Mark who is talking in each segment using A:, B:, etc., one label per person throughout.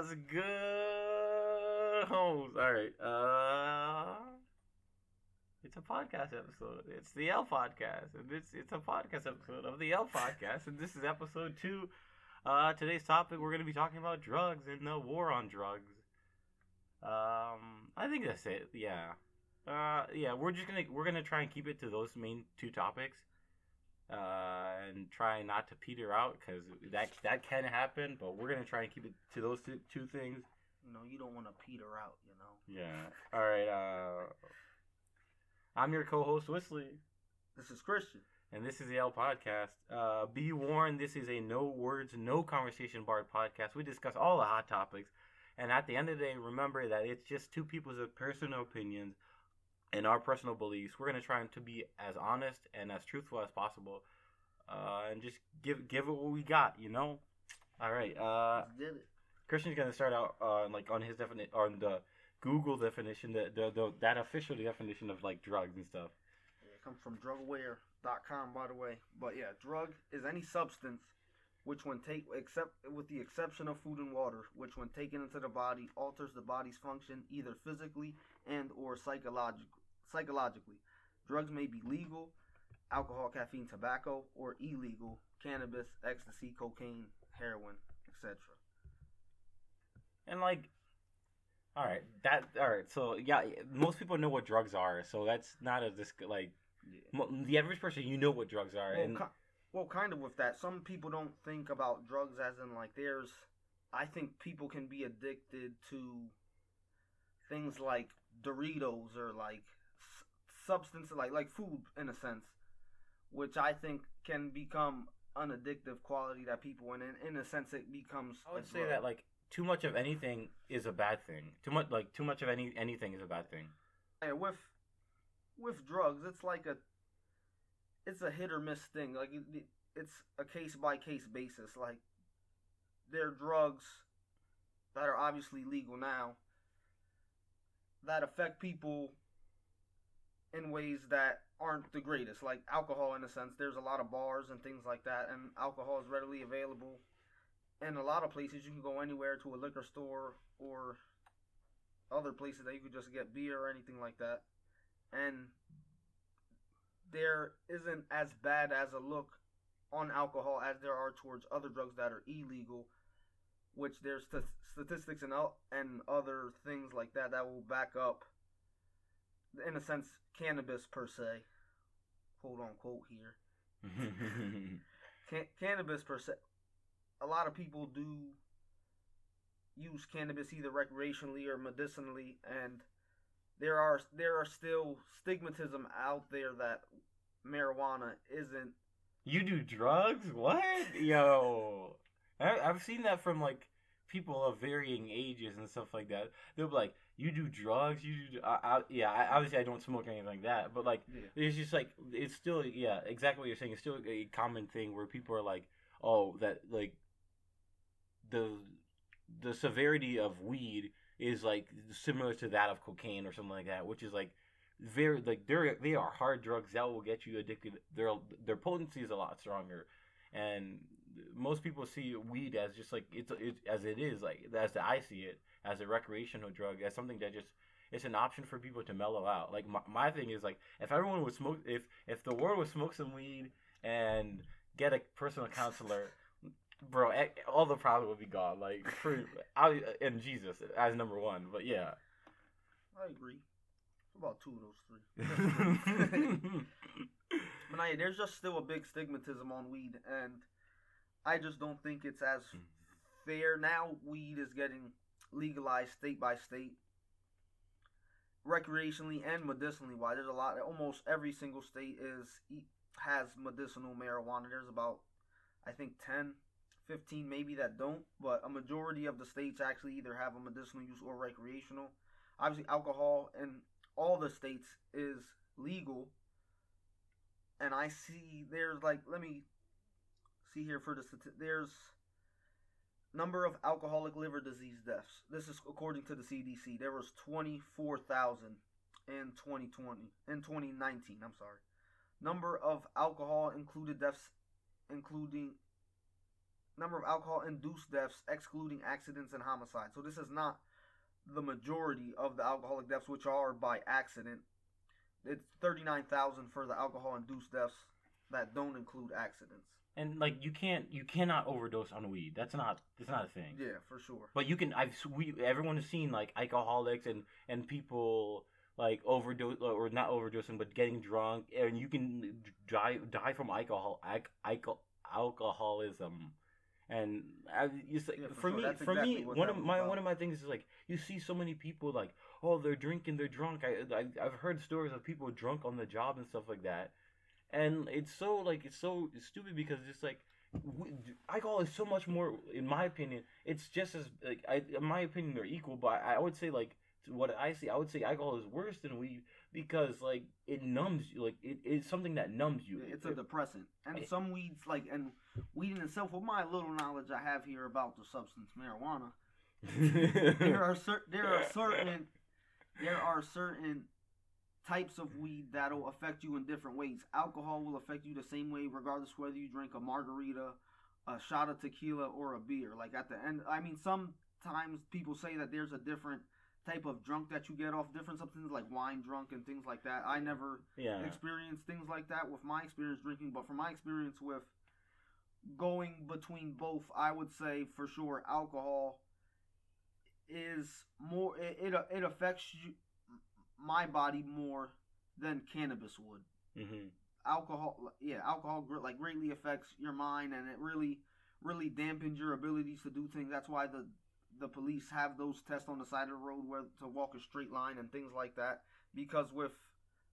A: Homes? All right. Uh, it's a podcast episode. It's the L podcast, and it's it's a podcast episode of the L podcast, and this is episode two. Uh, today's topic we're going to be talking about drugs and the war on drugs. Um, I think that's it. Yeah. Uh, yeah, we're just gonna we're gonna try and keep it to those main two topics uh, and try not to peter out because that that can happen. But we're gonna try and keep it to those two, two things.
B: You know, you don't want to peter out. You know.
A: Yeah. All right. Uh, I'm your co-host Wisly,
B: This is Christian.
A: and this is the L Podcast. Uh, be warned, this is a no words, no conversation barred podcast. We discuss all the hot topics, and at the end of the day, remember that it's just two people's personal opinions and our personal beliefs. We're gonna try to be as honest and as truthful as possible, uh, and just give give it what we got. You know. All right. Uh,
B: Let's get it.
A: Christian's gonna start out uh, like on his definition on the Google definition, the, the the that official definition of like drugs and stuff.
B: Yeah, it comes from drugaware.com, by the way. But yeah, drug is any substance which, when take except with the exception of food and water, which when taken into the body alters the body's function either physically and or psychologic, psychologically. Drugs may be legal, alcohol, caffeine, tobacco, or illegal, cannabis, ecstasy, cocaine, heroin, etc.
A: And like, all right, that all right. So yeah, most people know what drugs are, so that's not a this like
B: Yeah.
A: the average person. You know what drugs are,
B: Well,
A: and
B: ki- well, kind of with that. Some people don't think about drugs as in like there's. I think people can be addicted to things like Doritos or like substances like like food in a sense, which I think can become an addictive quality that people and in, in a sense it becomes.
A: I would say
B: drug.
A: that like too much of anything is a bad thing. Too much like too much of any anything is a bad thing.
B: Yeah, with with drugs, it's like a it's a hit or miss thing. Like it, it- it's a case by case basis. Like there are drugs that are obviously legal now that affect people in ways that aren't the greatest. Like alcohol, in a sense, there's a lot of bars and things like that, and alcohol is readily available. In a lot of places, you can go anywhere to a liquor store or other places that you could just get beer or anything like that. And there isn't as bad as a look on alcohol as there are towards other drugs that are illegal, which there's st- statistics and, and other things like that that will back up, in a sense, cannabis per se. Quote unquote here. Can- cannabis per se. A lot of people do use cannabis either recreationally or medicinally, and there are there are still stigmatism out there that marijuana isn't.
A: You do drugs? What? Yo, I, I've seen that from like people of varying ages and stuff like that. They'll be like, "You do drugs? You do?" I, I, yeah, I, obviously I don't smoke anything like that, but like
B: Yeah.
A: it's just like it's still yeah, exactly what you're saying. It's still a common thing where people are like, "Oh, that like the the severity of weed is like similar to that of cocaine or something like that," which is like very like they're they are hard drugs that will get you addicted. Their their potency is a lot stronger, and most people see weed as just like it's, it's as it is like as I see it as a recreational drug as something that just it's an option for people to mellow out. Like my, my thing is like if everyone would smoke if if the world would smoke some weed and get a personal counselor. Bro, all the problems would be gone. Like, for, I, and Jesus as number one. But yeah,
B: I agree. About two of those three. But yeah, there's just still a big stigmatism on weed, and I just don't think it's as mm. fair. Now, weed is getting legalized state by state, recreationally and medicinally. Why there's a lot. Almost every single state is has medicinal marijuana. There's about, I think, 10, 15 maybe that don't, but a majority of the states actually either have a medicinal use or recreational. Obviously, alcohol in all the states is legal and I see there's like let me see here for the there's number of alcoholic liver disease deaths. This is according to the CDC. There was 24,000 in 2020 in 2019, I'm sorry. Number of alcohol included deaths including number of alcohol induced deaths excluding accidents and homicides. So this is not the majority of the alcoholic deaths which are by accident. It's 39,000 for the alcohol induced deaths that don't include accidents.
A: And like you can't you cannot overdose on weed. That's not that's not a thing.
B: Yeah, for sure.
A: But you can. I've we everyone has seen like alcoholics and and people like overdose or not overdosing, but getting drunk, and you can die die from alcohol alcohol alcoholism. And I, you say,
B: Yeah,
A: for,
B: for sure.
A: me,
B: That's
A: for
B: exactly
A: me, one of my
B: about.
A: one of my things is like you see so many people like, oh, they're drinking, they're drunk. I, I I've heard stories of people drunk on the job and stuff like that, and it's so like it's so stupid because it's like we, alcohol is so much more, in my opinion. It's just as like I, in my opinion, they're equal, but I would say like what I see, I would say alcohol is worse than weed because like it numbs you, like it, it's something that numbs you.
B: It's a depressant, and
A: It-
B: some weeds like and weed in itself. With my little knowledge I have here about the substance marijuana, there are cer- there are certain there are certain types of weed that'll affect you in different ways. Alcohol will affect you the same way, regardless whether you drink a margarita, a shot of tequila, or a beer. Like at the end, I mean, sometimes people say that there's a different type of drunk that you get off different substances, like wine drunk and things like that. I never
A: yeah.
B: experience things like that with my experience drinking, but from my experience with going between both, I would say for sure alcohol is more it it, it affects you my body more than cannabis would.
A: hmm
B: Alcohol, yeah, alcohol like greatly affects your mind, and it really really dampens your abilities to do things. That's why the the police have those tests on the side of the road where to walk a straight line and things like that. Because with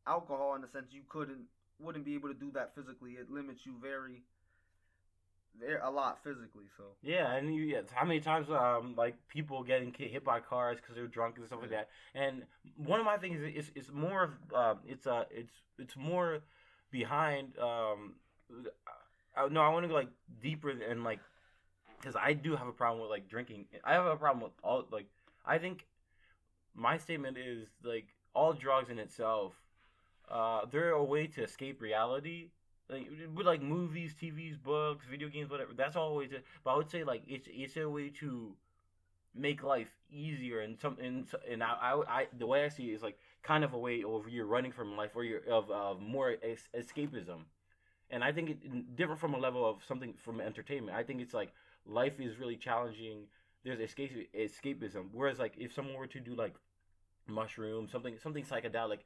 B: alcohol, in a sense, you couldn't wouldn't be able to do that physically. It limits you very a lot physically. So
A: Yeah, and you, yeah, how many times um like people getting hit by cars because they're drunk and stuff like that. And one of my things is it's, more of um it's uh it's it's more behind um uh, no I want to go like deeper and like because I do have a problem with like drinking. I have a problem with all like I think my statement is like all drugs in itself uh they're a way to escape reality like with like movies, TVs, books, video games, whatever. That's always it. But I would say like it's it's a way to make life easier and some and and I, I, I the way I see it is like kind of a way of you're running from life or you're of more es- escapism. And I think it different from a level of something from entertainment. I think it's like life is really challenging. There's escape escapism. Whereas like if someone were to do like mushrooms, something something psychedelic,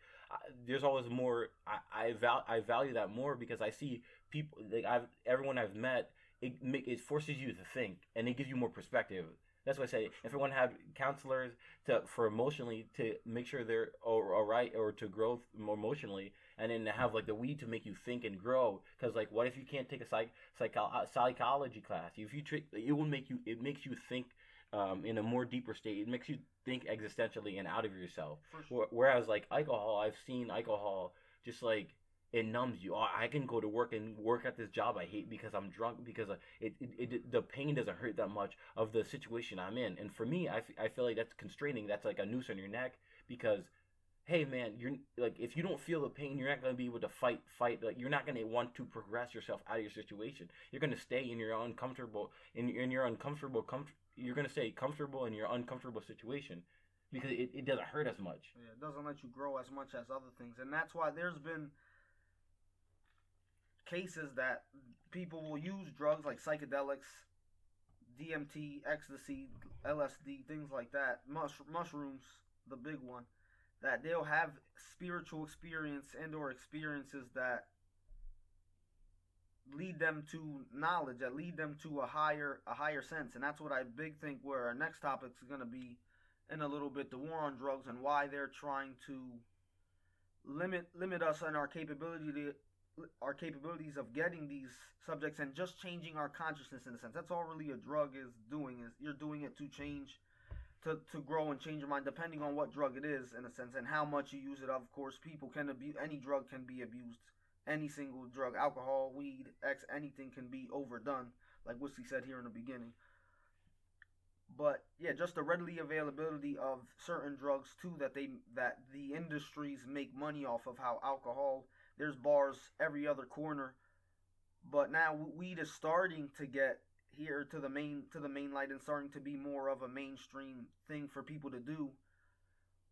A: there's always more. I I, val- I value that more because I see people like I've everyone I've met. It make, it forces you to think and it gives you more perspective. That's why I say if everyone have counselors to for emotionally to make sure they're all, right or to grow more emotionally, and then to have like the weed to make you think and grow. Because like, what if you can't take a psych, psycho, uh, psychology class? If you trick, it will make you. It makes you think um, in a more deeper state. It makes you think existentially and out of yourself.
B: sure.
A: Whereas like alcohol, I've seen alcohol just like it numbs you. Oh, I can go to work and work at this job I hate because I'm drunk because it, it, it the pain doesn't hurt that much of the situation I'm in. And for me, I, f- I feel like that's constraining. That's like a noose on your neck because hey man, you're like if you don't feel the pain, you're not gonna be able to fight fight. Like you're not gonna want to progress yourself out of your situation. You're gonna stay in your uncomfortable in in your uncomfortable comfort. You're gonna stay comfortable in your uncomfortable situation because it, it doesn't hurt as much.
B: Yeah, it doesn't let you grow as much as other things, and that's why there's been cases that people will use drugs like psychedelics, DMT, ecstasy, LSD, things like that, mush- mushrooms, the big one, that they'll have spiritual experience and or experiences that lead them to knowledge, that lead them to a higher a higher sense, and that's what I big think where our next topic is going to be in a little bit the war on drugs and why they're trying to limit limit us and our capability to our capabilities of getting these subjects and just changing our consciousness in a sense. That's all really a drug is doing is you're doing it to change to, to grow and change your mind depending on what drug it is in a sense and how much you use it. Of course people can abuse any drug can be abused any single drug alcohol weed x anything can be overdone like Wisly said here in the beginning but yeah, just the readily availability of certain drugs too that they that the industries make money off of. How alcohol, there's bars every other corner, but now weed is starting to get here to the main to the main light and starting to be more of a mainstream thing for people to do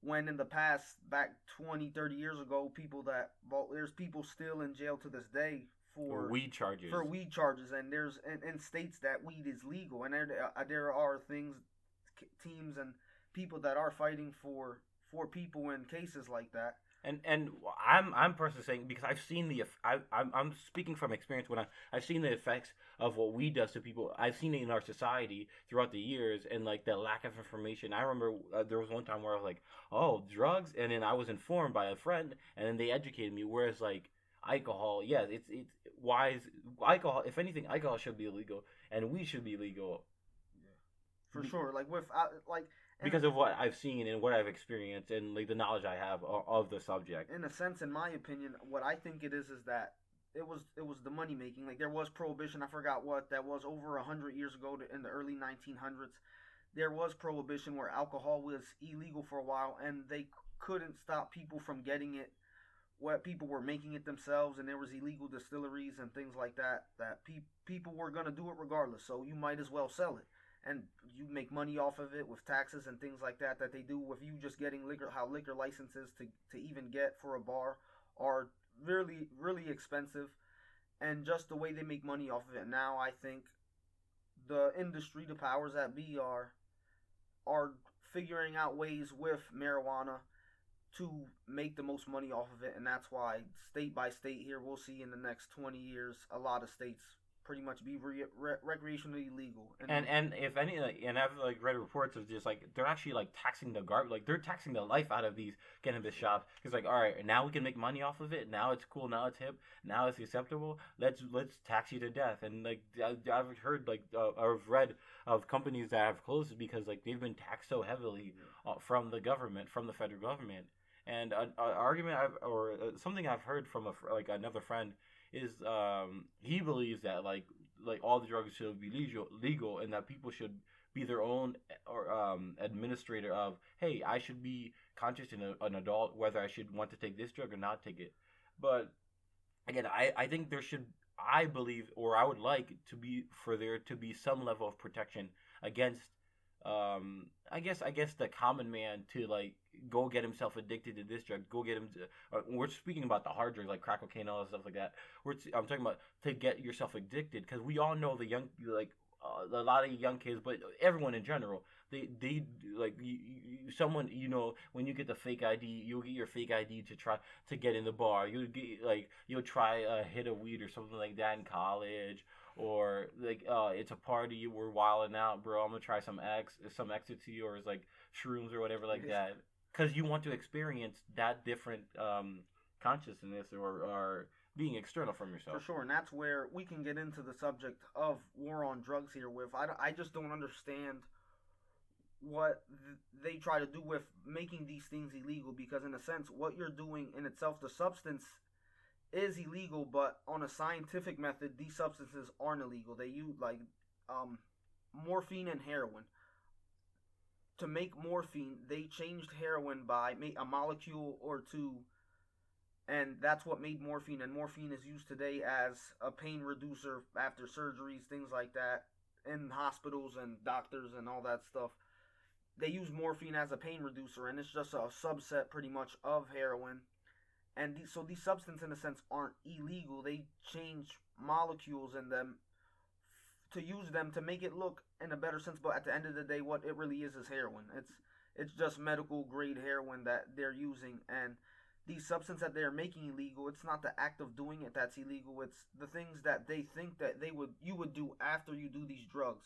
B: when in the past back 20 30 years ago people that well, there's people still in jail to this day for
A: weed charges.
B: for weed charges and there's in, in states that weed is legal and there uh, there are things teams and people that are fighting for for people in cases like that
A: And and I'm I'm personally saying because I've seen the I I'm I'm speaking from experience when I I've seen the effects of what weed does to people. I've seen it in our society throughout the years and like the lack of information. I remember uh, there was one time where I was like, "Oh, drugs," and then I was informed by a friend, and then they educated me. Whereas like alcohol, yeah, it's it's why is alcohol? If anything, alcohol should be illegal, and weed should be legal
B: for
A: Be-
B: sure like with uh, like
A: because of what I've seen and what I've experienced and like the knowledge I have of, of the subject.
B: in a sense, in my opinion, what I think it is is that it was it was the money making. Like there was prohibition. I forgot what that was over a hundred years ago to, in the early 1900s. There was prohibition where alcohol was illegal for a while, and they couldn't stop people from getting it. What people were making it themselves, and there was illegal distilleries and things like that. That pe- people were gonna do it regardless. So you might as well sell it and you make money off of it with taxes and things like that that they do with you just getting liquor how liquor licenses to, to even get for a bar are really really expensive. And just the way they make money off of it now i think the industry the powers that be are are figuring out ways with marijuana to make the most money off of it. And that's why state by state here we'll see in the next 20 years a lot of states pretty much be re- re- recreationally legal.
A: And and if any like, and I've like read reports of just like they're actually like taxing the garbage like they're taxing the life out of these cannabis shops. Because like all right now we can make money off of it. Now it's cool. Now it's hip. Now it's acceptable. Let's let's tax you to death. And like I, I've heard like uh, I've read of companies that have closed because like they've been taxed so heavily uh, from the government from the federal government. And an an argument I've or uh, something I've heard from a like another friend is um he believes that like like all the drugs should be legal legal and that people should be their own or um administrator of hey I should be conscious in a, an adult whether I should want to take this drug or not take it. But again I I think there should I believe or I would like to be for there to be some level of protection against um I guess I guess the common man to like go get himself addicted to this drug, go get him. To, uh, we're speaking about the hard drugs like crack cocaine, all that stuff like that. We're I'm talking about to get yourself addicted because we all know the young like uh, a lot of young kids, but everyone in general. They they like you, you, someone you know when you get the fake ID, you'll get your fake ID to try to get in the bar. You'll get like you'll try a hit of weed or something like that in college or like uh it's a party we're wilding out bro i'm gonna try some x some ecstasy or it's like shrooms or whatever like that because you want to experience that different um consciousness or or being external from yourself.
B: For sure, and that's where we can get into the subject of war on drugs here. With I, I just don't understand what th- they try to do with making these things illegal because, in a sense, what you're doing in itself, the substance is illegal, but on a scientific method, these substances aren't illegal. They use like um, morphine and heroin. To make morphine, they changed heroin by a molecule or two and that's what made morphine and morphine is used today as a pain reducer after surgeries things like that in hospitals and doctors and all that stuff. They use morphine as a pain reducer and it's just a subset pretty much of heroin. And these, so these substances in a sense aren't illegal. They change molecules in them to use them to make it look in a better sense but at the end of the day what it really is is heroin. It's it's just medical grade heroin that they're using and these substances that they're making illegal it's not the act of doing it that's illegal it's the things that they think that they would you would do after you do these drugs.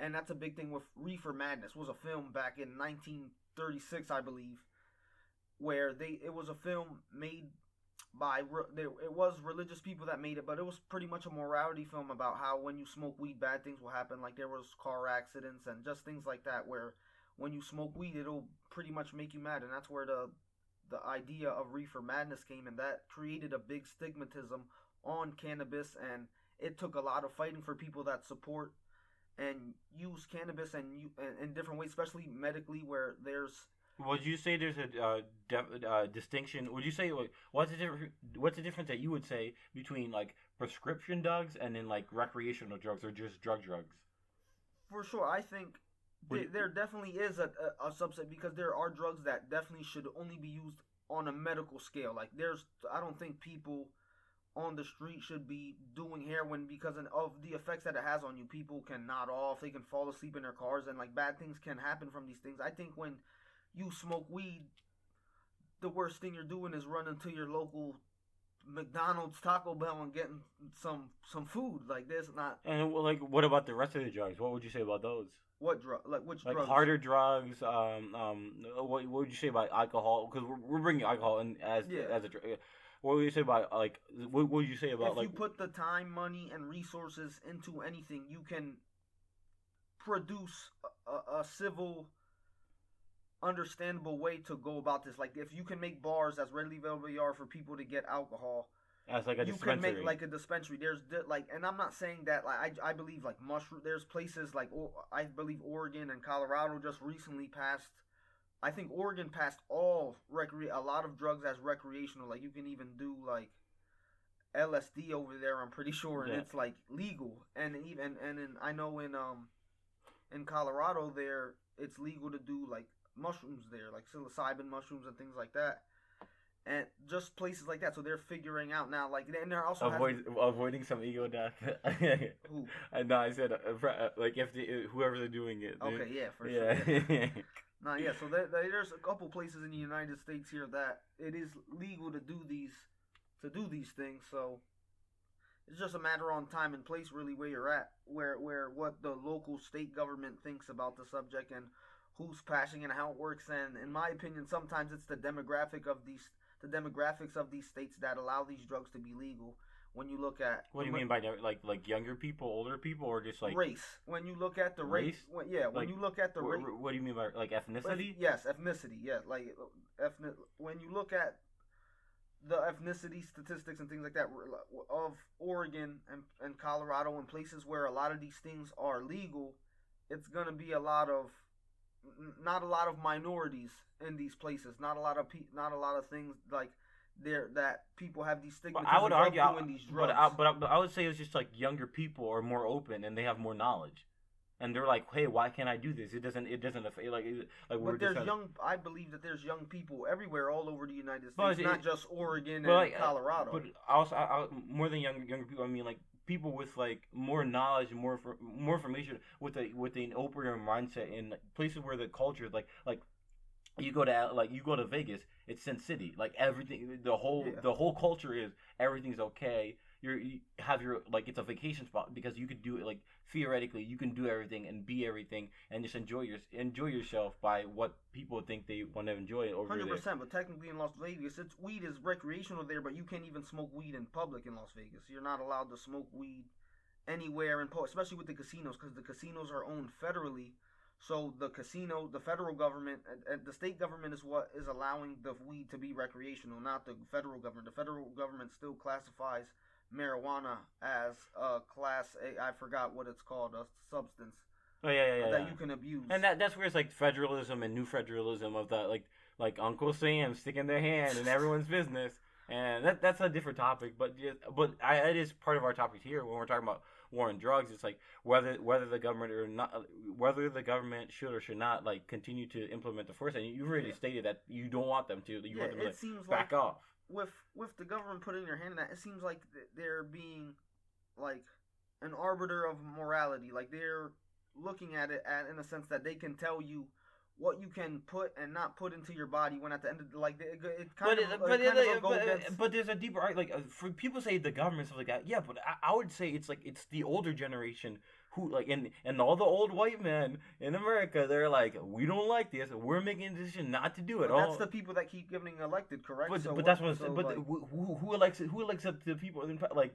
B: And that's a big thing with reefer madness. Was a film back in 1936 i believe where they it was a film made by it was religious people that made it but it was pretty much a morality film about how when you smoke weed bad things will happen. Like there was car accidents and just things like that where when you smoke weed it'll pretty much make you mad. And that's where the the idea of reefer madness came and that created a big stigmatism on cannabis and it took a lot of fighting for people that support and use cannabis and in different ways especially medically where there's
A: would you say there's a uh, def- uh, distinction would you say like, what's the difference what's the difference that you would say between like prescription drugs and then like recreational drugs or just drug drugs
B: for sure. I think th-
A: you-
B: there definitely is a, a, a subset because there are drugs that definitely should only be used on a medical scale. Like there's, I don't think people on the street should be doing heroin because of- of the effects that it has on you. People can nod off, they can fall asleep in their cars, and like bad things can happen from these things. I think when you smoke weed, the worst thing you're doing is running to your local McDonald's, Taco Bell, and getting some some food. Like this, not
A: And well, like, what about the rest of the drugs? What would you say about those?
B: what drug, like which
A: Like
B: drugs?
A: harder drugs. Um, um, what, what would you say about alcohol? Because we're, we're bringing alcohol in as
B: Yeah.
A: as a. drug. What would you say about like? What, would you say about
B: if
A: like?
B: you put the time, money, and resources into anything, you can produce a, a, a civil, understandable way to go about this. Like if you can make bars as readily available are for people to get alcohol,
A: as like a
B: you can make like a dispensary. There's di- like, and I'm not saying that like I, I believe like mushroom. There's places like O- I believe Oregon and Colorado just recently passed. I think Oregon passed all recre a lot of drugs as recreational. Like you can even do like LSD over there. I'm pretty sure, and
A: Yeah.
B: it's like legal. And even and in I know in um in Colorado there it's legal to do like mushrooms there, like psilocybin mushrooms and things like that. And just places like that, so they're figuring out now. Like, and there also
A: Avoid avoiding some ego death.
B: Who?
A: And no, I said uh, uh, like if the, whoever's doing it. they-
B: Okay, yeah, for sure.
A: yeah.
B: Nah, yeah. So there- there's a couple places in the United States here that it is legal to do these, to do these things. So it's just a matter on time and place, really, where you're at, where where what the local state government thinks about the subject and who's passing and how it works. And in my opinion, sometimes it's the demographic of these, the demographics of these states that allow these drugs to be legal. When you look at
A: what do you mean by that? like like younger people, older people, or just like
B: race? When you look at the race,
A: Race?
B: when, yeah. When you look at the race.
A: wh- what do you mean by like ethnicity?
B: Yes, ethnicity. Yeah, like ethnic. When you look at the ethnicity statistics and things like that of Oregon and, and Colorado and places where a lot of these things are legal, it's gonna be a lot of not a lot of minorities in these places. Not a lot of pe- not a lot of things like there that people have these stigmas
A: I would argue,
B: doing these drugs.
A: but I, but I, but I would say it's just like younger people are more open and they have more knowledge, and they're like, hey, why can't I do this? It doesn't it doesn't affect like it- like we're
B: But there's young. I believe that there's young people everywhere, all over the United States,
A: it-
B: not just Oregon and
A: like, uh,
B: Colorado.
A: But also, I, I, more than younger younger people, I mean like people with like more knowledge and more for, more information with a with an opener mindset in places where the culture is like like you go to like you go to Vegas, it's Sin City. Like everything, the whole
B: Yeah.
A: the whole culture is everything's okay. You're, you have your like it's a vacation spot because you could do it like theoretically you can do everything and be everything and just enjoy your enjoy yourself by what people think they want to enjoy it over
B: Hundred
A: there.
B: percent, but technically in Las Vegas, it's weed is recreational there, but you can't even smoke weed in public in Las Vegas. You're not allowed to smoke weed anywhere in, po- especially with the casinos, because the casinos are owned federally. So the casino, the federal government, and the state government is what is allowing the weed to be recreational, not the federal government. The federal government still classifies marijuana as a class A. I forgot what it's called, a substance
A: Oh yeah, yeah, yeah.
B: that
A: yeah.
B: you can abuse.
A: And that that's where it's like federalism and new federalism of the like like Uncle Sam sticking their hand in everyone's business. And that that's a different topic, but just, but I, it is part of our topic here when we're talking about war on drugs. It's like whether whether the government or not whether the government should or should not like continue to implement the force. And you've already
B: Yeah.
A: stated that you don't want them to. You
B: yeah,
A: want them to
B: it
A: like, back
B: like
A: off.
B: With with the government putting their hand in that, it seems like they're being like an arbiter of morality. Like they're looking at it at, in a sense that they can tell you what you can put and not put into your body. When at the end of the, like it, it kind
A: But,
B: of,
A: it but,
B: kind
A: it,
B: of
A: but,
B: against-
A: but there's a deeper. Like uh, for people say the government stuff like that. Yeah, but I, I would say it's like it's the older generation who like and and all the old white men in America. They're like, we don't like this. We're making a decision not to do it.
B: but
A: all.
B: that's the people that keep getting elected, correct?
A: but,
B: So
A: but that's what.
B: So.
A: But
B: like,
A: who, who elects who elects up the people in like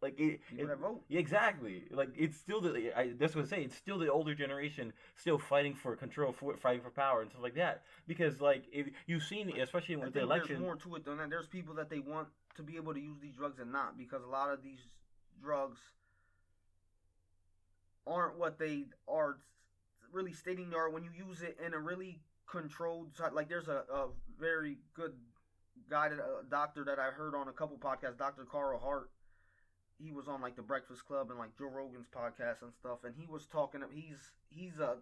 A: like it, it- exactly. Like it's still the I, that's what I say. It's still the older generation still fighting for control, for, fighting for power and stuff like that. Because like if you've seen, especially with the election,
B: there's more to it than that. There's people that they want to be able to use these drugs and not because a lot of these drugs aren't what they are really stating they are when you use it in a really controlled like there's a, a very good guy that a doctor that I heard on a couple podcasts Dr. Carl Hart he was on like the Breakfast Club and like Joe Rogan's podcast and stuff, and he was talking. He's he's a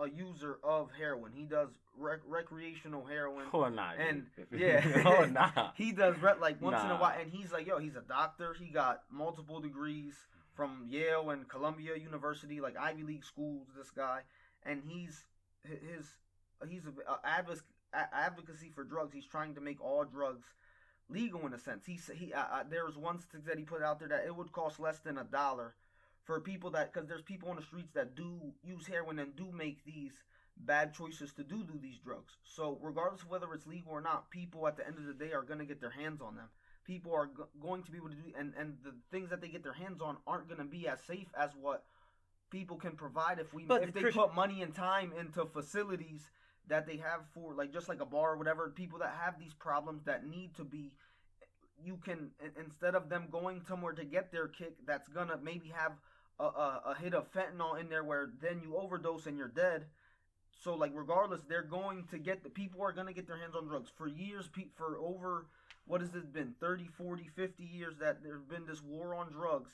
B: a user of heroin. He does rec- recreational heroin.
A: Oh nah,
B: And yeah,
A: oh nah.
B: he does re- like once in a while, and he's like, yo, he's a doctor. He got multiple degrees from Yale and Columbia University, like Ivy League schools. This guy, and he's his he's a, a advoc- a- advocacy for drugs. He's trying to make all drugs legal in a sense. He he uh, there was one statistic that he put out there that it would cost less than a dollar for people that because there's people on the streets that do use heroin and do make these bad choices to do do these drugs. So regardless of whether it's legal or not, people at the end of the day are to get their hands on them. People are go- going to be able to do and and the things that they get their hands on aren't going to be as safe as what people can provide if we
A: But
B: if they
A: Christian-
B: put money and time into facilities that they have for like just like a bar or whatever people that have these problems that need to be you can instead of them going somewhere to get their kick that's gonna maybe have a, a, a hit of fentanyl in there where then you overdose and you're dead. So like regardless they're going to get the people are going to get their hands on drugs. For years pe- for over what has it been 30 40 50 years that there's been this war on drugs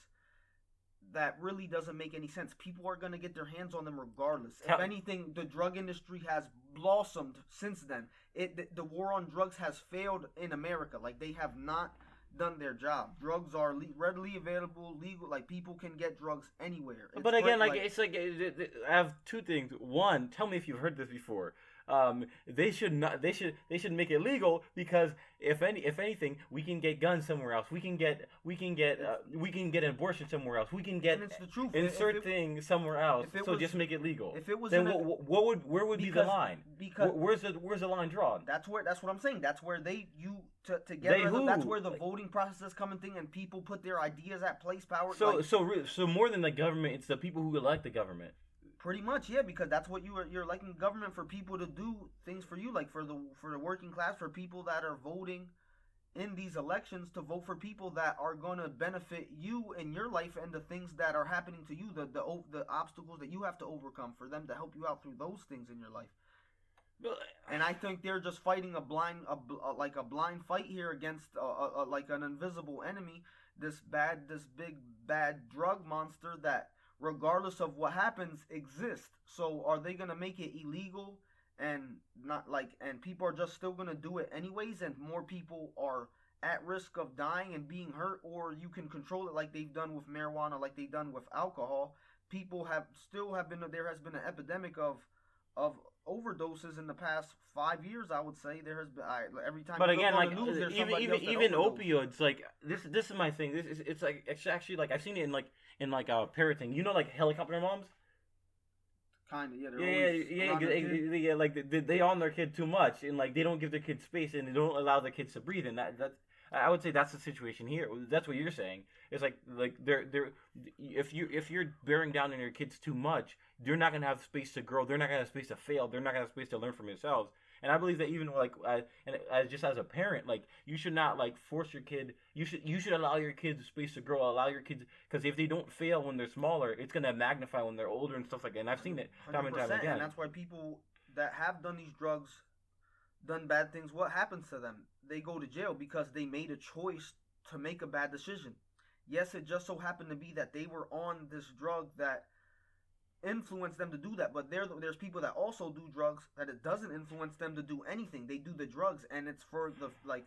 B: that really doesn't make any sense. People are going to get their hands on them regardless. If anything the drug industry has blossomed since then. It the, the war on drugs has failed in america. Like they have not done their job. Drugs are le- readily available legal like people can get drugs anywhere. It's
A: but again,
B: great,
A: like, it's like uh, it- I have two things. One, tell me if you've heard this before. Um, they should not. They should. They should make it legal because if any, if anything, we can get guns somewhere else. We can get. We can get. Uh, we can get an abortion somewhere else. We can get
B: and it's the truth
A: insert
B: it-
A: things somewhere else. So
B: was-
A: just make it legal.
B: if it was
A: then
B: a-
A: what, what would where would be the line?
B: because
A: where's the where's the line drawn?
B: That's where that's what I'm saying. That's where they you to, to get
A: They
B: of- that's where the
A: Like-
B: voting process come in thing and people put their ideas at place power.
A: So
B: like,
A: so so more than the government, it's the people who elect the government.
B: Pretty much, yeah, because that's what you are you're electing government for people to do things for you, like for the for the working class, for people that are voting in these elections to vote for people that are going to benefit you in your life and the things that are happening to you, the the the obstacles that you have to overcome for them to help you out through those things in your life. And I think they're just fighting a blind, a, a, like a blind fight here against a, a, a, like an invisible enemy. This bad, this big bad drug monster that, regardless of what happens, exist. So are they gonna make it illegal and not like, and people are just still gonna do it anyways, and more people are at risk of dying and being hurt, or you can control it like they've done with marijuana, like they've done with alcohol. People have still have been there has been an epidemic of of overdoses in the past five years. I would say there has been I, every time.
A: But again, like
B: news,
A: even even even opioids, like this this is my thing. This is it's like it's actually like I've seen it in like in like a parroting. You know, like helicopter moms.
B: Kind of, yeah. They're
A: Yeah,
B: always
A: yeah, yeah, yeah, yeah, Like they, they on their kid too much, and like they don't give their kids space, and they don't allow the kids to breathe. And that that I would say that's the situation here. That's what you're saying. It's like like they're they're if you if you're bearing down on your kids too much, they're not gonna have space to grow. They're not gonna have space to fail. They're not gonna have space to learn from themselves. And I believe that even like uh, and as just as a parent, like you should not like force your kid. You should you should allow your kids space to grow. Allow your kids because if they don't fail when they're smaller, it's gonna magnify when they're older and stuff like that. And I've seen it time and time again.
B: And that's why people that have done these drugs, done bad things, what happens to them? They go to jail because they made a choice to make a bad decision. Yes, it just so happened to be that they were on this drug that influenced them to do that. But there, there's people that also do drugs that it doesn't influence them to do anything. They do the drugs, and it's for the like.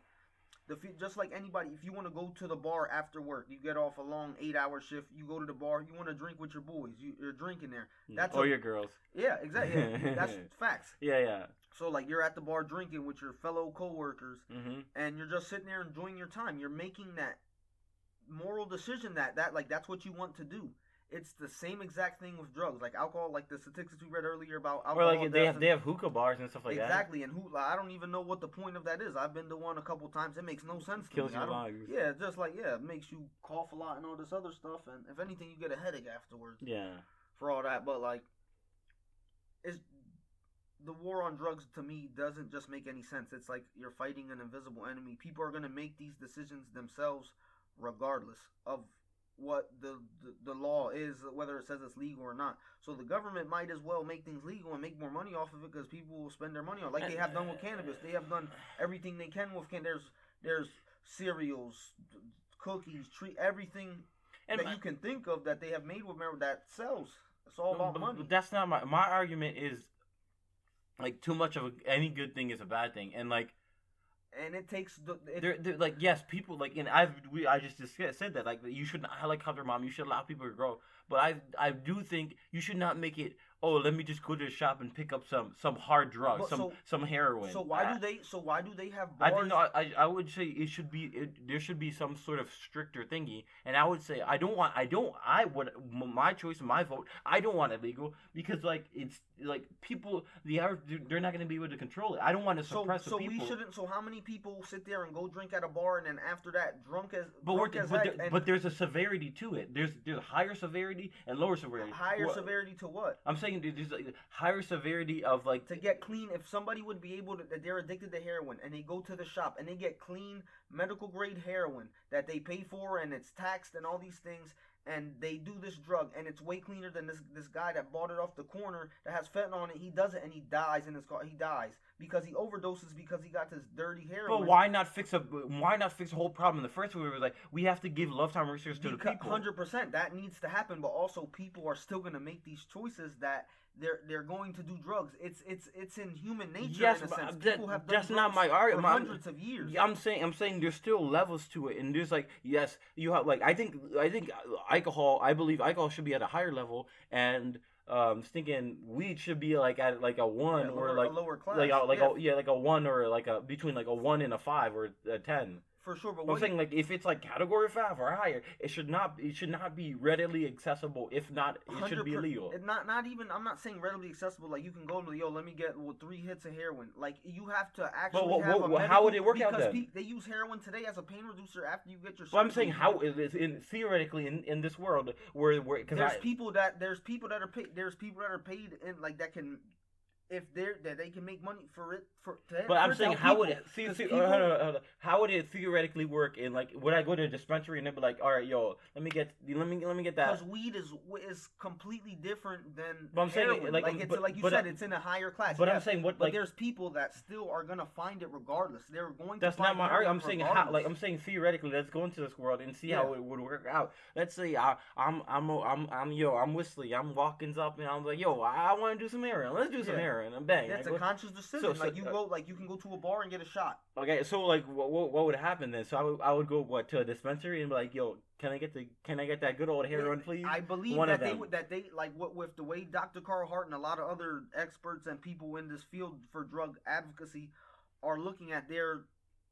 B: The, just like anybody, if you want to go to the bar after work, you get off a long eight-hour shift. You go to the bar. You want to drink with your boys. You, you're drinking there. That's
A: or
B: a-
A: your girls.
B: Yeah, exactly. Yeah, that's facts.
A: Yeah, yeah.
B: So like you're at the bar drinking with your fellow coworkers,
A: Mm-hmm.
B: and you're just sitting there enjoying your time. You're making that moral decision that that like that's what you want to do. It's the same exact thing with drugs, like alcohol, like the statistics we read earlier about alcohol.
A: Or like they have
B: and-
A: they have hookah bars and stuff like that.
B: exactly, and who I don't even know what the point of that is. I've been to one a couple times. It makes no sense. To
A: Kills. Your lungs.
B: Yeah, just like yeah, it makes you cough a lot and all this other stuff, and if anything, you get a headache afterwards
A: Yeah.
B: for all that, but like, it's the war on drugs to me doesn't just make any sense. It's like you're fighting an invisible enemy. People are gonna make these decisions themselves, regardless of what the, the the law is, whether it says it's legal or not. So the government might as well make things legal and make more money off of it because people will spend their money on, like they have done with cannabis. They have done everything they can with can. There's there's cereals, cookies, treat everything
A: And
B: that
A: my-
B: you can think of that they have made with marijuana that sells. It's all about
A: But-
B: money.
A: but that's not my my argument. Is like too much of a, any good thing is a bad thing, and like
B: and it takes the it,
A: they're, they're like yes, people like and I've we I just dis- said that like you should not Hunter mom. You should allow people to grow, but I I do think you should not make it. Oh, let me just go to the shop and pick up some some hard drugs, some
B: so-
A: some heroin.
B: so why
A: I-
B: do they so why do they have Bars?
A: I think I I would say it should be it, there should be some sort of stricter thingy, and I would say I don't want I don't I would my choice my vote I don't want it legal because like it's like people the they're not going to be able to control it. I don't want to suppress
B: so
A: the people.
B: we shouldn't. So how many people sit there and go drink at a bar and then after that drunk as
A: but
B: drunk as
A: but,
B: heck
A: there- but there's a severity to it. There's there's higher severity and lower severity.
B: higher
A: Well,
B: severity to what?
A: I'm saying there's like higher severity of like
B: to get clean. If somebody would be able to that they're addicted to heroin and they go to the shop and they get clean medical grade heroin that they pay for and it's taxed and all these things and they do this drug and it's way cleaner than this this guy that bought it off the corner that has fentanyl on it he does it and he dies in his car he dies because he overdoses because he got this dirty heroin
A: But why not fix a why not fix the whole problem in the first place? It was like we have to give lifetime research to the people.
B: Hundred percent, that needs to happen. But also, people are still going to make these choices that they're they're going to do drugs. It's it's it's in human nature.
A: Yes,
B: in a
A: but
B: sense.
A: that-
B: people have done
A: that's not my argument.
B: for hundreds of years.
A: I'm saying I'm saying there's still levels to it, and there's like yes, you have like I think I think alcohol. I believe alcohol should be at a higher level, and um, thinking weed should be like at like a one
B: Yeah,
A: or
B: lower-
A: like
B: a lower class.
A: like a, like
B: yeah,
A: a yeah like a one or like a between like a one and a five or a ten.
B: For sure. But
A: I'm saying like if it's like category five or higher, it should not it should not be readily accessible. If not, it should be
B: 100%
A: illegal.
B: Not not even. I'm not saying readily accessible. Like you can go to yo, let me get well, three hits of heroin. Like you have to actually have
A: what-
B: a
A: how would it work out
B: because they use heroin today as a pain reducer after you get your.
A: Well, I'm saying how is in theoretically in, in this world where where because
B: there's
A: I
B: people that there's people that are paid there's people that are paid in like that can if they're that they can make money for it for to,
A: But I'm saying how would it see, see,
B: people-
A: hold on, hold on. how would it theoretically work in like would I go to a dispensary and they'd be like, all right, yo, let me get let me let me get that.
B: because weed is is completely different than
A: But I'm saying,
B: heroin.
A: like,
B: like, it's
A: but-
B: like you
A: but,
B: said
A: uh,
B: it's in a higher class
A: But I'm saying what like
B: there's people that still are gonna find it regardless they're going
A: that's not my argument. I'm saying how like I'm saying theoretically. Let's go into this world and see how it would work out. Let's say I, I'm I'm I'm I'm yo I'm Wisly. I'm walking up and I'm like yo I, want to do some heroin. Let's do some
B: Yeah.
A: heroin and bang.
B: that's a
A: go-
B: conscious decision
A: so,
B: like you
A: uh,
B: go like you can go to a bar and get a shot
A: Okay, so like, what, what what would happen then? So I would, I would go what to a dispensary and be like, "Yo, can I get the can I get that good old heroin, please?"
B: I believe
A: One
B: that they would that they like what with the way Dr. Carl Hart and a lot of other experts and people in this field for drug advocacy are looking at their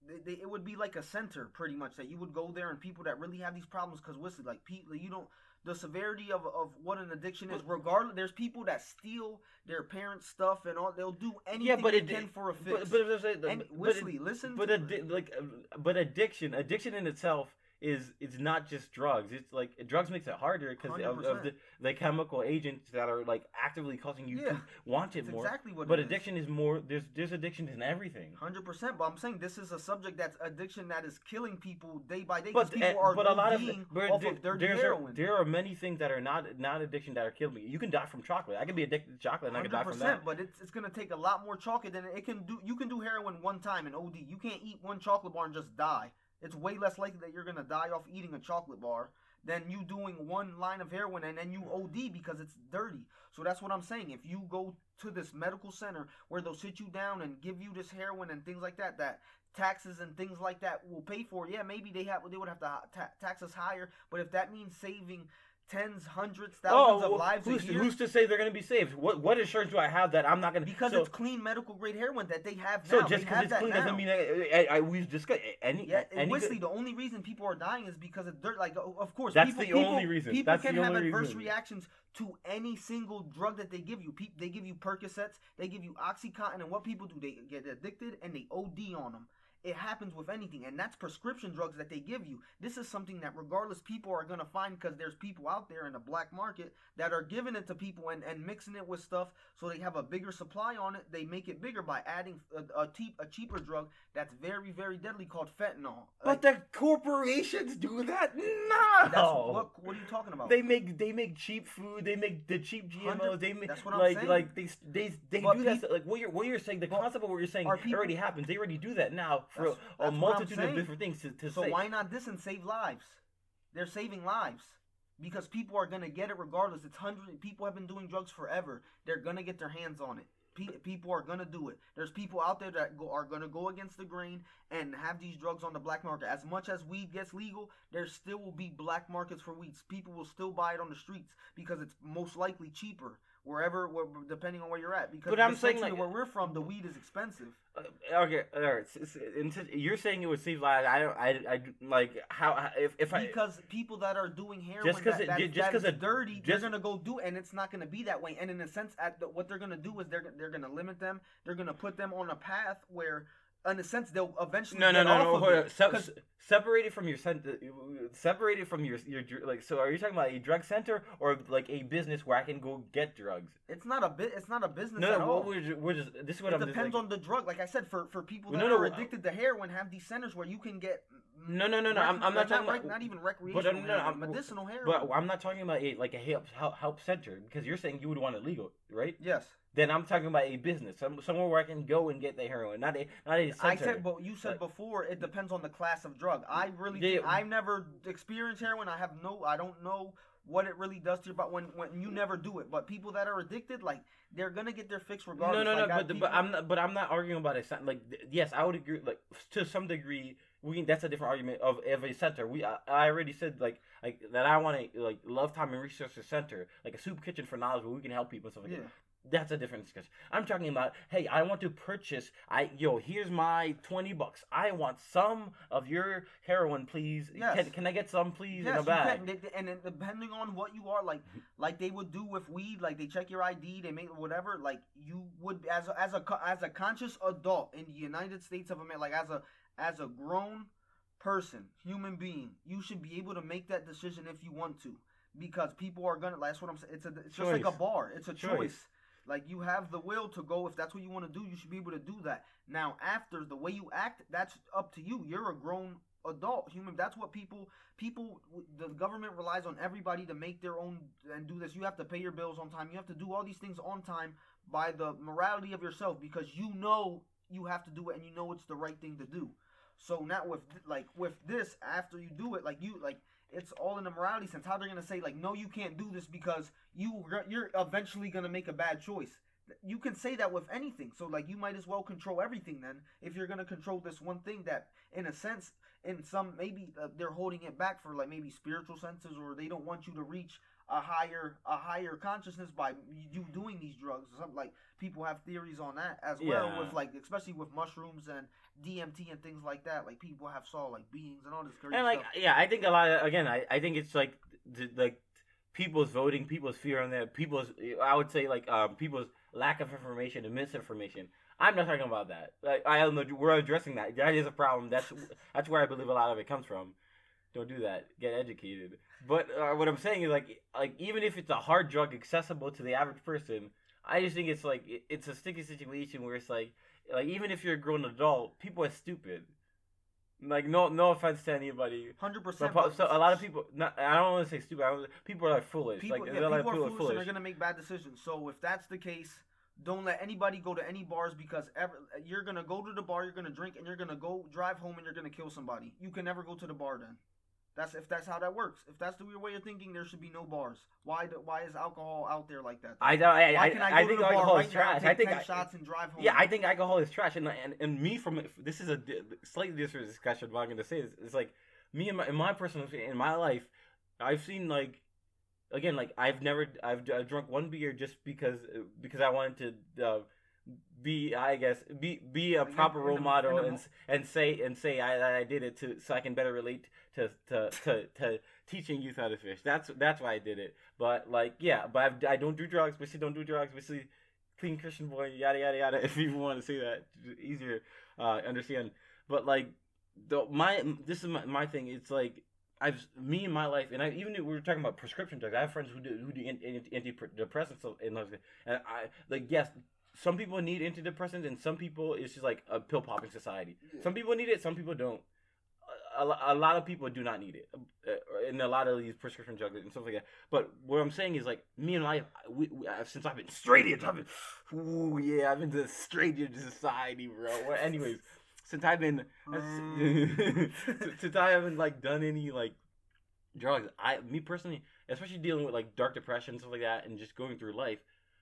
B: they, they, it would be like a center pretty much that you would go there and people that really have these problems because listen like people you don't the severity of, of what an addiction is regardless there's people that steal their parents stuff and all they'll do anything
A: yeah, but
B: they
A: it
B: can for a fix.
A: But but, a-
B: and
A: but,
B: Wisly,
A: it-
B: listen
A: but addi- like uh, but addiction addiction in itself is it's not just drugs. It's like drugs makes it harder because of, of the, the chemical agents that are like actively causing you
B: Yeah.
A: to want it
B: That's
A: more.
B: exactly what
A: but
B: it is.
A: addiction is more. There's there's addiction in everything.
B: Hundred percent, but I'm saying this is a subject that's addiction that is killing people day by day.
A: But
B: people
A: uh,
B: are
A: but a lot of but
B: off
A: there,
B: of dirty heroin.
A: A, there are many things that are not not addiction that are killing me. You can die from chocolate. I can be addicted to chocolate and I can die from that.
B: but it's it's gonna take a lot more chocolate than it can do. You can do heroin one time and OD. You can't eat one chocolate bar and just die. It's way less likely that you're gonna die off eating a chocolate bar than you doing one line of heroin and then you OD because it's dirty. So that's what I'm saying. If you go to this medical center where they'll sit you down and give you this heroin and things like that, that taxes and things like that will pay for. Yeah, maybe they have they would have to ta- tax us higher, but if that means saving tens, hundreds, oh, thousands
A: Oh,
B: of lives
A: who's,
B: a year,
A: who's to say they're going to be saved? What what assurance do I have that I'm not going to?
B: because
A: so,
B: it's clean medical grade heroin that they have now.
A: so
B: just
A: because it's clean
B: now.
A: doesn't mean I, I, I, we've discussed any.
B: Yeah,
A: any
B: Wisly, the only reason people are dying is because of dirt. Like, of course,
A: That's
B: people,
A: the
B: people,
A: only reason.
B: People
A: That's
B: can have adverse
A: reason.
B: reactions to any single drug that they give you. Pe- they give you Percocets, they give you OxyContin, and what people do, they get addicted and they OD on them. It happens with anything, and that's prescription drugs that they give you. This is something that, regardless, people are gonna find because there's people out there in the black market that are giving it to people and, and mixing it with stuff so they have a bigger supply on it. They make it bigger by adding a, a, te- a cheaper drug that's very, very deadly called fentanyl.
A: But
B: Like,
A: the corporations do that. No.
B: That's what, what are you talking about?
A: They make they make cheap food. They make the cheap GMOs. They make
B: that's what I'm
A: like
B: saying.
A: like they they they
B: But
A: do that. Like what you're what you're saying. The concept of what you're saying
B: people-
A: already happens. They already do that now for
B: That's-
A: a
B: that's
A: multitude of different things to, to
B: so
A: say.
B: why not this and save lives? They're saving lives. because people are gonna get it regardless. It's hundred people have been doing drugs forever. They're gonna get their hands on it. Pe- people are gonna do it. There's people out there that go, are gonna go against the grain and have these drugs on the black market. As much as weed gets legal, there still will be black markets for weeds. People will still buy it on the streets because it's most likely cheaper wherever, where, depending on where you're at. Because
A: But I'm saying, like-
B: where we're from, the weed is expensive.
A: Uh, okay, all right. You're saying it would seem like I don't. I, I like how if if I
B: because people that are doing heroin
A: Just 'cause
B: that,
A: it- just
B: that
A: 'cause
B: is
A: it-
B: dirty,
A: just-
B: they're gonna go do and it's not gonna be that way. And in a sense, at the, what they're gonna do is they're they're gonna limit them. They're gonna put them on a path where, in a sense, they'll eventually
A: no no no no Se- separated from your center, separated from your your like. So are you talking about a drug center or like a business where I can go get drugs?
B: It's not a bit. It's not a business
A: No,
B: at
A: no.
B: all.
A: We're just, we're just. This is what
B: it
A: I'm. just,
B: depends
A: like,
B: on the drug. Like I said, for for people that
A: No, no,
B: are
A: uh,
B: addicted to heroin, have these centers where you can get.
A: No, no, no, no. I'm, I'm not talking
B: rec-
A: about.
B: not even recreational.
A: But, uh, no, no, I'm-
B: medicinal heroin.
A: But I'm not talking about a like a help help, help center because you're saying you would want it legal, right?
B: yes,
A: Then I'm talking about a business, some, somewhere where I can go and get the heroin, not a not a center.
B: I said, but you said
A: Like-
B: before it depends on the class of drug. I really,
A: Yeah.
B: I've never experienced heroin. I have no, I don't know what it really does to your body when when you never do it. But people that are addicted, like they're gonna get their fix regardless.
A: no, no, no.
B: Like, I-
A: But
B: people-
A: but I'm not. But I'm not arguing about it. Like yes, I would agree. Like to some degree, we can, that's a different argument of of a center. We I, I already said like like that I want to like love time and resources center, like a soup kitchen for knowledge where we can help people and stuff like
B: yeah.
A: that. That's a different discussion. I'm talking about, hey, I want to purchase. I yo, here's my twenty bucks. I want some of your heroin, please.
B: Yes.
A: Can, can I get some, please,
B: Yes,
A: in a
B: you
A: bag?
B: can. They- they- and depending on what you are, like, like they would do with weed, like they check your ID, they make whatever. Like you would, as a, as a as a conscious adult in the United States of America, like as a as a grown person, human being, you should be able to make that decision if you want to, because people are gonna. That's what I'm saying. It's a it's just like a bar. It's a
A: Choice.
B: choice. Like you have the will to go if that's what you want to do. You should be able to do that. Now, after the way you act, that's up to you. You're a grown adult human. That's what people people the government relies on everybody to make their own and do this. You have to pay your bills on time. You have to do all these things on time by the morality of yourself because you know you have to do it and you know it's the right thing to do. So now with like with this after you do it like you like it's all in the morality sense. How they're gonna say like no you can't do this because you you're eventually gonna make a bad choice. You can say that with anything. So like you might as well control everything then if you're gonna control this one thing that in a sense in some maybe uh, they're holding it back for like maybe spiritual senses or they don't want you to reach a higher a higher consciousness by you doing these drugs or something. Like people have theories on that as well
A: Yeah.
B: with like especially with mushrooms and DMT and things like that. Like people have saw like beings and all this crazy
A: and like
B: stuff.
A: yeah i think a lot of again i, I think it's like the, like people's voting people's fear on that people's i would say like um people's lack of information and misinformation. I'm not talking about that. Like i am we're addressing that. That is a problem. That's that's where i believe a lot of it comes from. Don't do that. Get educated but uh, what i'm saying is like like even if it's a hard drug accessible to the average person i just think it's like it, it's a sticky situation where it's like like even if you're a grown adult people are stupid like no no offense to anybody
B: Hundred percent.
A: so a lot of people not, i don't want to say stupid I don't- people are like foolish
B: people,
A: like
B: yeah,
A: they're
B: people are foolish,
A: foolish
B: and they're gonna make bad decisions. So if that's the case, don't let anybody go to any bars because ever, you're gonna go to the bar, you're gonna drink, and you're gonna go drive home, and you're gonna kill somebody. You can never go to the bar then. That's if that's how that works. If that's the your way of thinking, there should be no bars. Why? do- Why is alcohol out there like that?
A: i don't i,
B: why
A: I,
B: can I, go
A: I
B: to
A: think
B: the
A: alcohol
B: right
A: is trash i think
B: 10
A: I-
B: shots and drive home?
A: yeah i think alcohol is trash and and, and me from this is a slightly different discussion but i'm gonna say is it's like me in my, in my personal in my life i've seen like again like i've never i've, I've drunk one beer just because because i wanted to uh, be I guess be be a proper role model and and say and say I that I did it to so I can better relate to to to, to teaching youth how to fish. That's that's why I did it. But like yeah, but I've, I don't do drugs. Basically, don't do drugs. Basically, clean Christian boy. Yada yada yada. If you want to say that, easier uh, understand. But like the my this is my, my thing. It's like I've me in my life, and I even we were talking about prescription drugs. I have friends who do who do anti- antidepressants and and I like yes, some people need antidepressants, and some people it's just like a pill popping society. Some people need it, some people don't. A, lot of people do not need it, uh, in a lot of these prescription drugs and stuff like that. But what I'm saying is like me and I, we, we since I've been straight into, I've been, ooh yeah, I've been to straight into society, bro. Well, anyways, since I've been since I haven't like done any like drugs, I me personally, especially dealing with like dark depression stuff like that, and just going through life,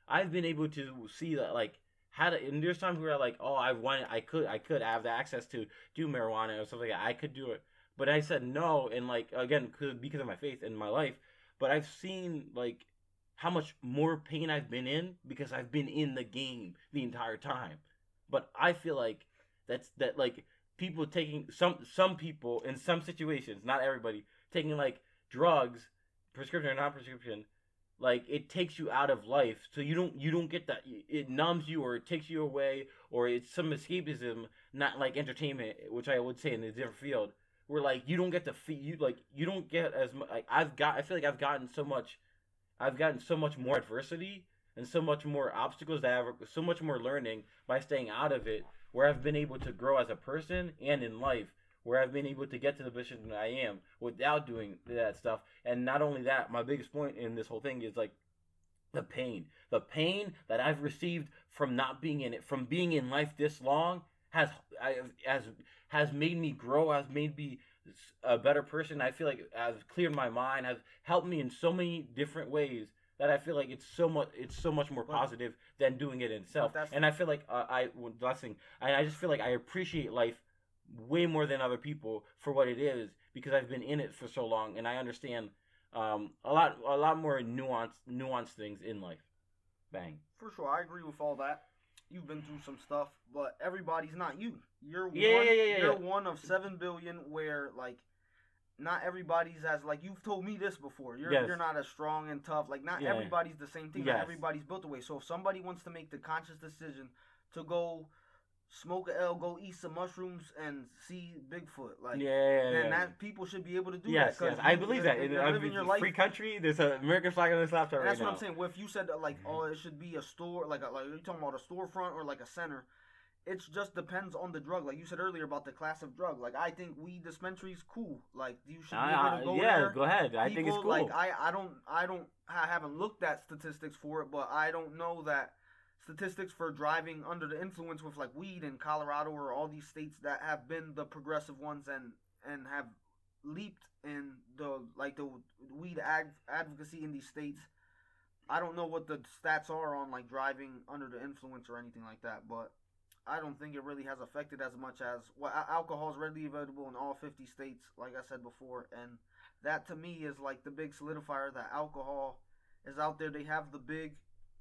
A: I've been able to see that like how to. And there's times where I like, oh, I wanted, I could, I could have the access to do marijuana or something. like that. I could do it, but I said no, and like again, cause, of my faith and my life. But I've seen like how much more pain I've been in because I've been in the game the entire time. But I feel like that's that like people taking some some people in some situations, not everybody, taking like drugs, prescription or non prescription, like it takes you out of life. So you don't you don't get that it numbs you or it takes you away or it's some escapism, not like entertainment, which I would say in a different field. Where like you don't get to feel you like you don't get as much like I've got I feel like I've gotten so much I've gotten so much more adversity and so much more obstacles that have so much more learning by staying out of it where I've been able to grow as a person and in life where I've been able to get to the position that I am without doing that stuff and not only that my biggest point in this whole thing is like the pain the pain that I've received from not being in it from being in life this long has has has made me grow has made me a better person. I feel like has cleared my mind, has helped me in so many different ways that I feel like it's so much it's so much more positive than doing it in itself. And I feel like uh, I last thing I, I just feel like I appreciate life way more than other people for what it is because I've been in it for so long and I understand um, a lot a lot more nuanced nuanced things in life. Bang.
B: For sure, I agree with all that you've been through some stuff, but everybody's not you. You're
A: yeah,
B: one,
A: yeah, yeah,
B: you're one of seven billion where like not everybody's as like you've told me this before. You're
A: yes.
B: you're not as strong and tough. Like not
A: yeah.
B: everybody's the same thing.
A: Yes.
B: Not everybody's built the way. So if somebody wants to make the conscious decision to go smoke a L, go eat some mushrooms and see Bigfoot. Like,
A: yeah, yeah,
B: then
A: yeah.
B: that people should be able to do
A: yes,
B: that.
A: Yes, I believe that.
B: You're,
A: you're
B: living your life.
A: free country. There's an American flag on this laptop right
B: That's
A: now.
B: what I'm saying. Well, if you said that, like, oh, it should be a store, like, a, like you're talking about a storefront or like a center. It just depends on the drug. Like you said earlier about the class of drug. Like I think weed dispensaries cool. Like you should be
A: uh,
B: able to go
A: yeah,
B: there.
A: go ahead. I
B: People,
A: think it's cool.
B: Like I, I don't, I don't, I haven't looked at statistics for it, but I don't know that statistics for driving under the influence with like weed in Colorado or all these states that have been the progressive ones and and have leaped in the like the weed ag- advocacy in these states. I don't know what the stats are on like driving under the influence or anything like that, but I don't think it really has affected as much as well, alcohol is readily available in all 50 states, like I said before, and that to me is like the big solidifier that alcohol is out there. They have the big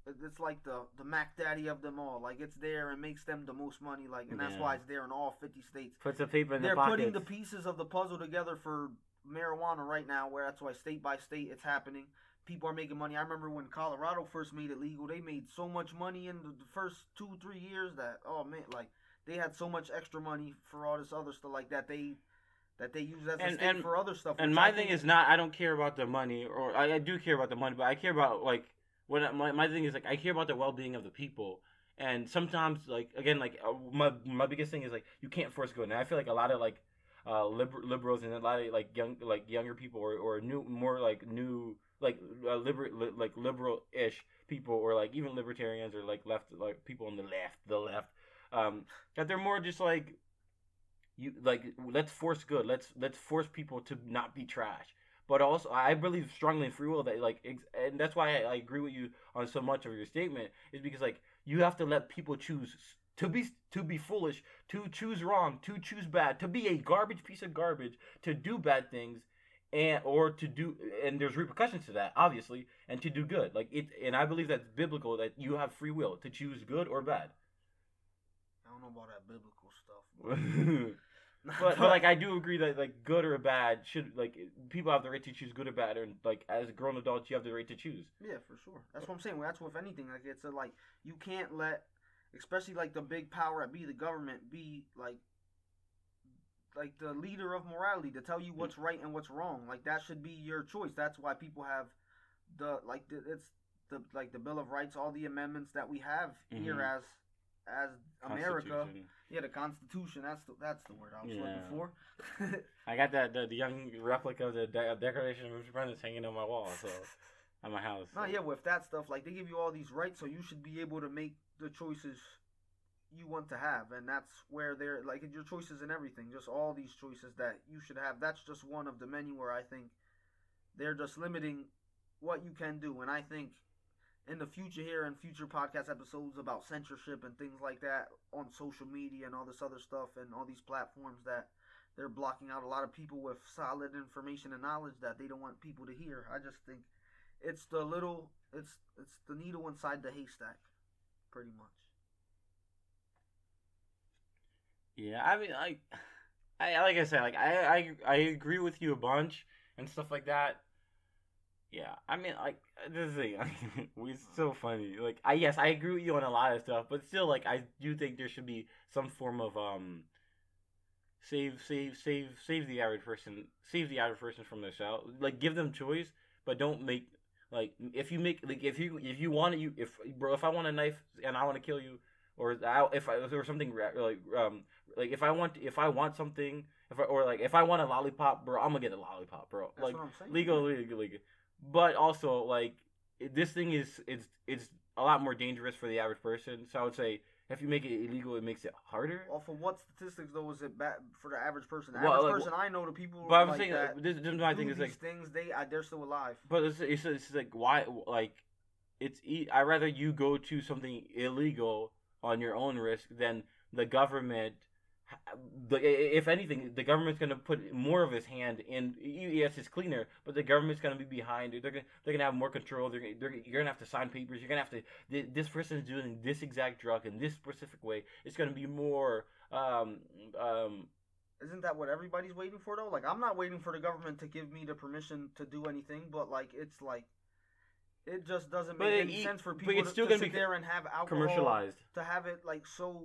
B: it's like the the Mac Daddy of them all. Like it's there and makes them the most money. Like and that's why it's there in all fifty states.
A: Puts the paper in
B: They're
A: the
B: putting the pieces of the puzzle together for marijuana right now. Where that's why state by state it's happening. People are making money. I remember when Colorado first made it legal, they made so much money in the first two three years that oh man, like they had so much extra money for all this other stuff like that they that they use as a
A: And-
B: state
A: and-
B: for other stuff.
A: And my thing is not. I don't care about the money, or I, I do care about the money, but I care about like what my my thing is like I care about the well being of the people. And sometimes like again like uh, my my biggest thing is like you can't force good. And I feel like a lot of like uh liber- liberals and a lot of like young like younger people or, or new more like new like uh, liber- li- like liberal ish people or like even libertarians or like left like people on the left the left um that they're more just like you like let's force good let's let's force people to not be trash but also i believe strongly in free will that like ex- and that's why I, I agree with you on so much of your statement is because like you have to let people choose to be to be foolish to choose wrong to choose bad to be a garbage piece of garbage to do bad things and or to do and there's repercussions to that obviously and to do good like it and i believe that's biblical that you have free will to choose good or bad
B: I don't know about that biblical stuff.
A: but, but like I do agree that like good or bad should like people have the right to choose good or bad, and like as grown adults you have the right to choose.
B: Yeah, for sure. That's what I'm saying. That's with anything. Like it's a, like you can't let, especially like the big power at be the government be like, like the leader of morality to tell you what's right and what's wrong. Like that should be your choice. That's why people have the like the, it's the like the Bill of Rights, all the amendments that we have here
A: Mhm.
B: as as America. Yeah, the Constitution. That's the that's the word I was looking for.
A: I got that the, the young replica of the De- Declaration of Independence hanging on my wall, so at my house.
B: No, yeah, with that stuff, like they give you all these rights, so you should be able to make the choices you want to have, and that's where they're like your choices and everything, just all these choices that you should have. That's just one of the many where I think they're just limiting what you can do, and I think in the future here and future podcast episodes about censorship and things like that on social media and all this other stuff and all these platforms that they're blocking out a lot of people with solid information and knowledge that they don't want people to hear. I just think it's the little it's it's the needle inside the haystack, pretty much.
A: Yeah, I mean, I, I like I said, like I, I, I agree with you a bunch and stuff like that. Yeah, I mean, like this thing, it's so funny. Like, I yes, I agree with you on a lot of stuff, but still, like, I do think there should be some form of um, save, save, save, save the average person, save the average person from this out. Like, give them choice, but don't make like if you make like if you if you want it, you if bro if I want a knife and I want to kill you or I, if I or something like um like if I want if I want something if I, or like if I want a lollipop, bro, I'm gonna get a lollipop, bro.
B: That's
A: like
B: what I'm
A: But also like this thing is it's it's a lot more dangerous for the average person. So I would say if you make it illegal, it makes it harder.
B: Off of what statistics though is it bad for the average person? The
A: Well,
B: average
A: like,
B: person I know, the people
A: But I'm
B: like
A: saying
B: that
A: this, this is my thing is
B: these
A: like
B: things, they they're still alive.
A: But it's, it's, it's like why like it's I rather you go to something illegal on your own risk than the government. If anything, the government's gonna put more of his hand in. Yes, it's cleaner, but the government's gonna be behind it. They're gonna they're gonna have more control. They're, they're you're gonna have to sign papers. You're gonna have to. th- This person's doing this exact drug in this specific way. It's gonna be more. Um, um,
B: Isn't that what everybody's waiting for though? Like I'm not waiting for the government to give me the permission to do anything, but like it's like it just doesn't make
A: it-
B: any sense for people to,
A: still
B: to sit
A: be
B: there and have alcohol
A: commercialized.
B: to have it like so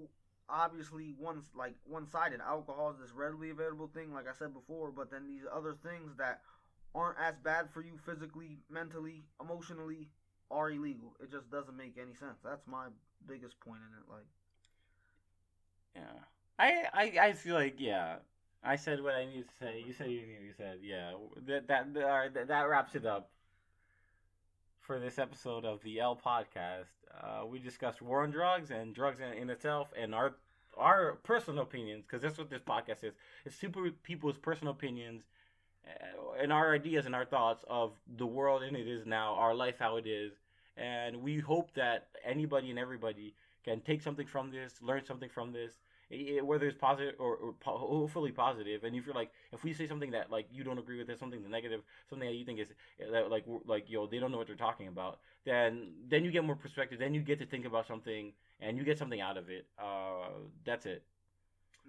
B: obviously one like one sided. Alcohol is this readily available thing, like I said before, but then these other things that aren't as bad for you physically, mentally, emotionally are illegal. It just doesn't make any sense. That's my biggest point in it. Like
A: Yeah, I, I, I feel like yeah. I said what I needed to say. You said you needed to say. yeah. That that that, that wraps it up for this episode of the L podcast. Uh, we discussed war on drugs and drugs in, in itself and our our personal opinions because that's what this podcast is. It's super people's personal opinions uh, and our ideas and our thoughts of the world and it is now, our life how it is, and we hope that anybody and everybody can take something from this, learn something from this, i- i- whether it's positive or, or po- hopefully positive. And if you're like, if we say something that like you don't agree with, it, something negative, something that you think is that like like yo, they don't know what they're talking about, then then you get more perspective. Then you get to think about something and you get something out of it. Uh, that's it.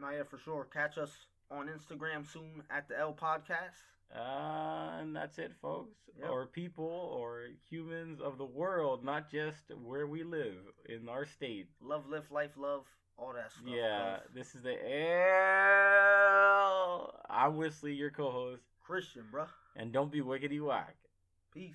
B: Nah, yeah, for sure. Catch us on Instagram soon at the L Podcast.
A: Uh, and that's it, folks.
B: Yep.
A: Or people or humans of the world, not just where we live in our state.
B: Love, live, life, love, all that stuff.
A: Yeah, this is the L. I'm Wisly, your co-host,
B: Christian, bro.
A: and don't be wickety whack.
B: Peace.